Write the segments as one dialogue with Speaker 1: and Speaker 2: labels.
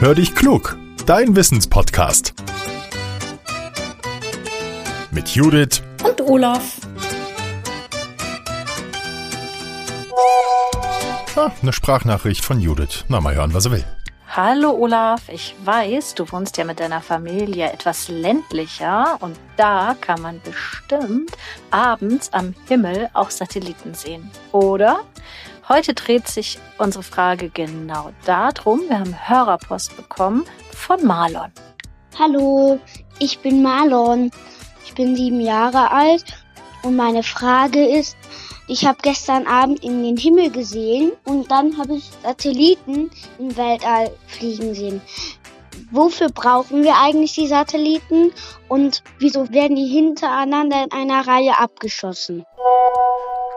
Speaker 1: Hör dich klug, dein Wissenspodcast. Mit Judith
Speaker 2: und Olaf.
Speaker 1: Ah, eine Sprachnachricht von Judith. Na, mal hören, was er will.
Speaker 2: Hallo Olaf, ich weiß, du wohnst ja mit deiner Familie etwas ländlicher und da kann man bestimmt abends am Himmel auch Satelliten sehen, oder? Heute dreht sich unsere Frage genau darum. Wir haben Hörerpost bekommen von Marlon.
Speaker 3: Hallo, ich bin Marlon. Ich bin sieben Jahre alt und meine Frage ist, ich habe gestern Abend in den Himmel gesehen und dann habe ich Satelliten im Weltall fliegen sehen. Wofür brauchen wir eigentlich die Satelliten und wieso werden die hintereinander in einer Reihe abgeschossen?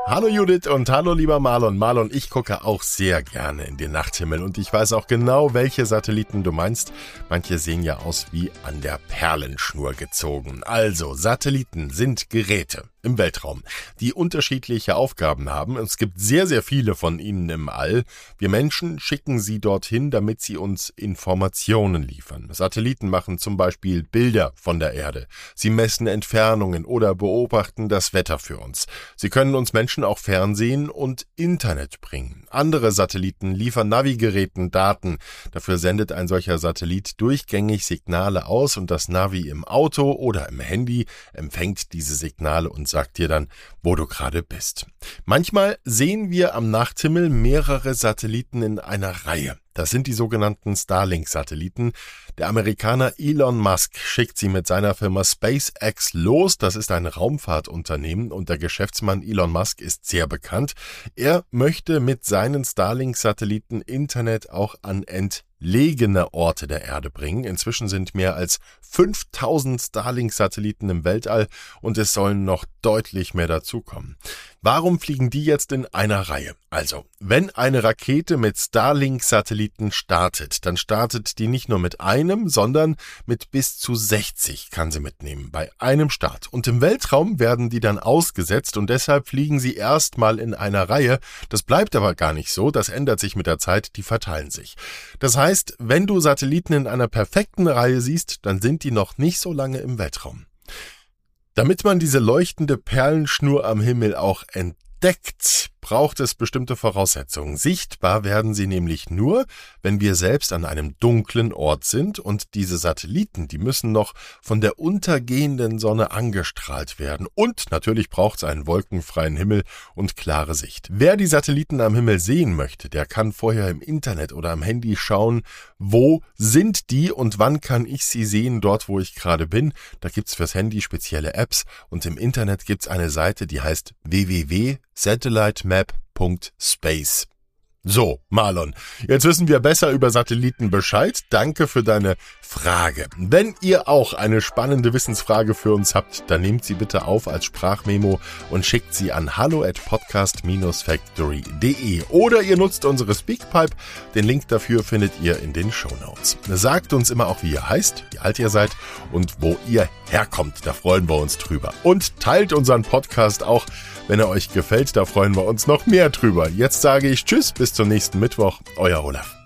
Speaker 1: Hallo Judith und hallo lieber Marlon. Marlon, ich gucke auch sehr gerne in den Nachthimmel und ich weiß auch genau, welche Satelliten du meinst. Manche sehen ja aus wie an der Perlenschnur gezogen. Also, Satelliten sind Geräte im Weltraum, die unterschiedliche Aufgaben haben. Es gibt sehr, sehr viele von ihnen im All. Wir Menschen schicken sie dorthin, damit sie uns Informationen liefern. Satelliten machen zum Beispiel Bilder von der Erde. Sie messen Entfernungen oder beobachten das Wetter für uns. Sie können uns Menschen auch Fernsehen und Internet bringen. Andere Satelliten liefern Navigeräten Daten. Dafür sendet ein solcher Satellit durchgängig Signale aus und das Navi im Auto oder im Handy empfängt diese Signale und sagt dir dann, wo du gerade bist. Manchmal sehen wir am Nachthimmel mehrere Satelliten in einer Reihe. Das sind die sogenannten Starlink-Satelliten. Der Amerikaner Elon Musk schickt sie mit seiner Firma SpaceX los. Das ist ein Raumfahrtunternehmen und der Geschäftsmann Elon Musk ist sehr bekannt. Er möchte mit seinen Starlink-Satelliten Internet auch an Ent entlegene Orte der Erde bringen. Inzwischen sind mehr als 5000 Starlink-Satelliten im Weltall und es sollen noch deutlich mehr dazukommen. Warum fliegen die jetzt in einer Reihe? Also, wenn eine Rakete mit Starlink-Satelliten startet, dann startet die nicht nur mit einem, sondern mit bis zu 60 kann sie mitnehmen bei einem Start. Und im Weltraum werden die dann ausgesetzt und deshalb fliegen sie erstmal in einer Reihe. Das bleibt aber gar nicht so, das ändert sich mit der Zeit, die verteilen sich. Das heißt, wenn du Satelliten in einer perfekten Reihe siehst, dann sind die noch nicht so lange im Weltraum. Damit man diese leuchtende Perlenschnur am Himmel auch entdeckt, braucht es bestimmte Voraussetzungen. Sichtbar werden sie nämlich nur, wenn wir selbst an einem dunklen Ort sind und diese Satelliten, die müssen noch von der untergehenden Sonne angestrahlt werden. Und natürlich braucht es einen wolkenfreien Himmel und klare Sicht. Wer die Satelliten am Himmel sehen möchte, der kann vorher im Internet oder am Handy schauen, wo sind die und wann kann ich sie sehen, dort wo ich gerade bin. Da gibt's fürs Handy spezielle Apps und im Internet gibt's eine Seite, die heißt www.satellitemap.space. So, Marlon, jetzt wissen wir besser über Satelliten Bescheid. Danke für deine Frage. Wenn ihr auch eine spannende Wissensfrage für uns habt, dann nehmt sie bitte auf als Sprachmemo und schickt sie an hallo at podcast-factory.de oder ihr nutzt unsere Speakpipe. Den Link dafür findet ihr in den Show Notes. Sagt uns immer auch, wie ihr heißt, wie alt ihr seid und wo ihr herkommt. Da freuen wir uns drüber. Und teilt unseren Podcast auch wenn er euch gefällt, da freuen wir uns noch mehr drüber. Jetzt sage ich Tschüss, bis zum nächsten Mittwoch. Euer Olaf.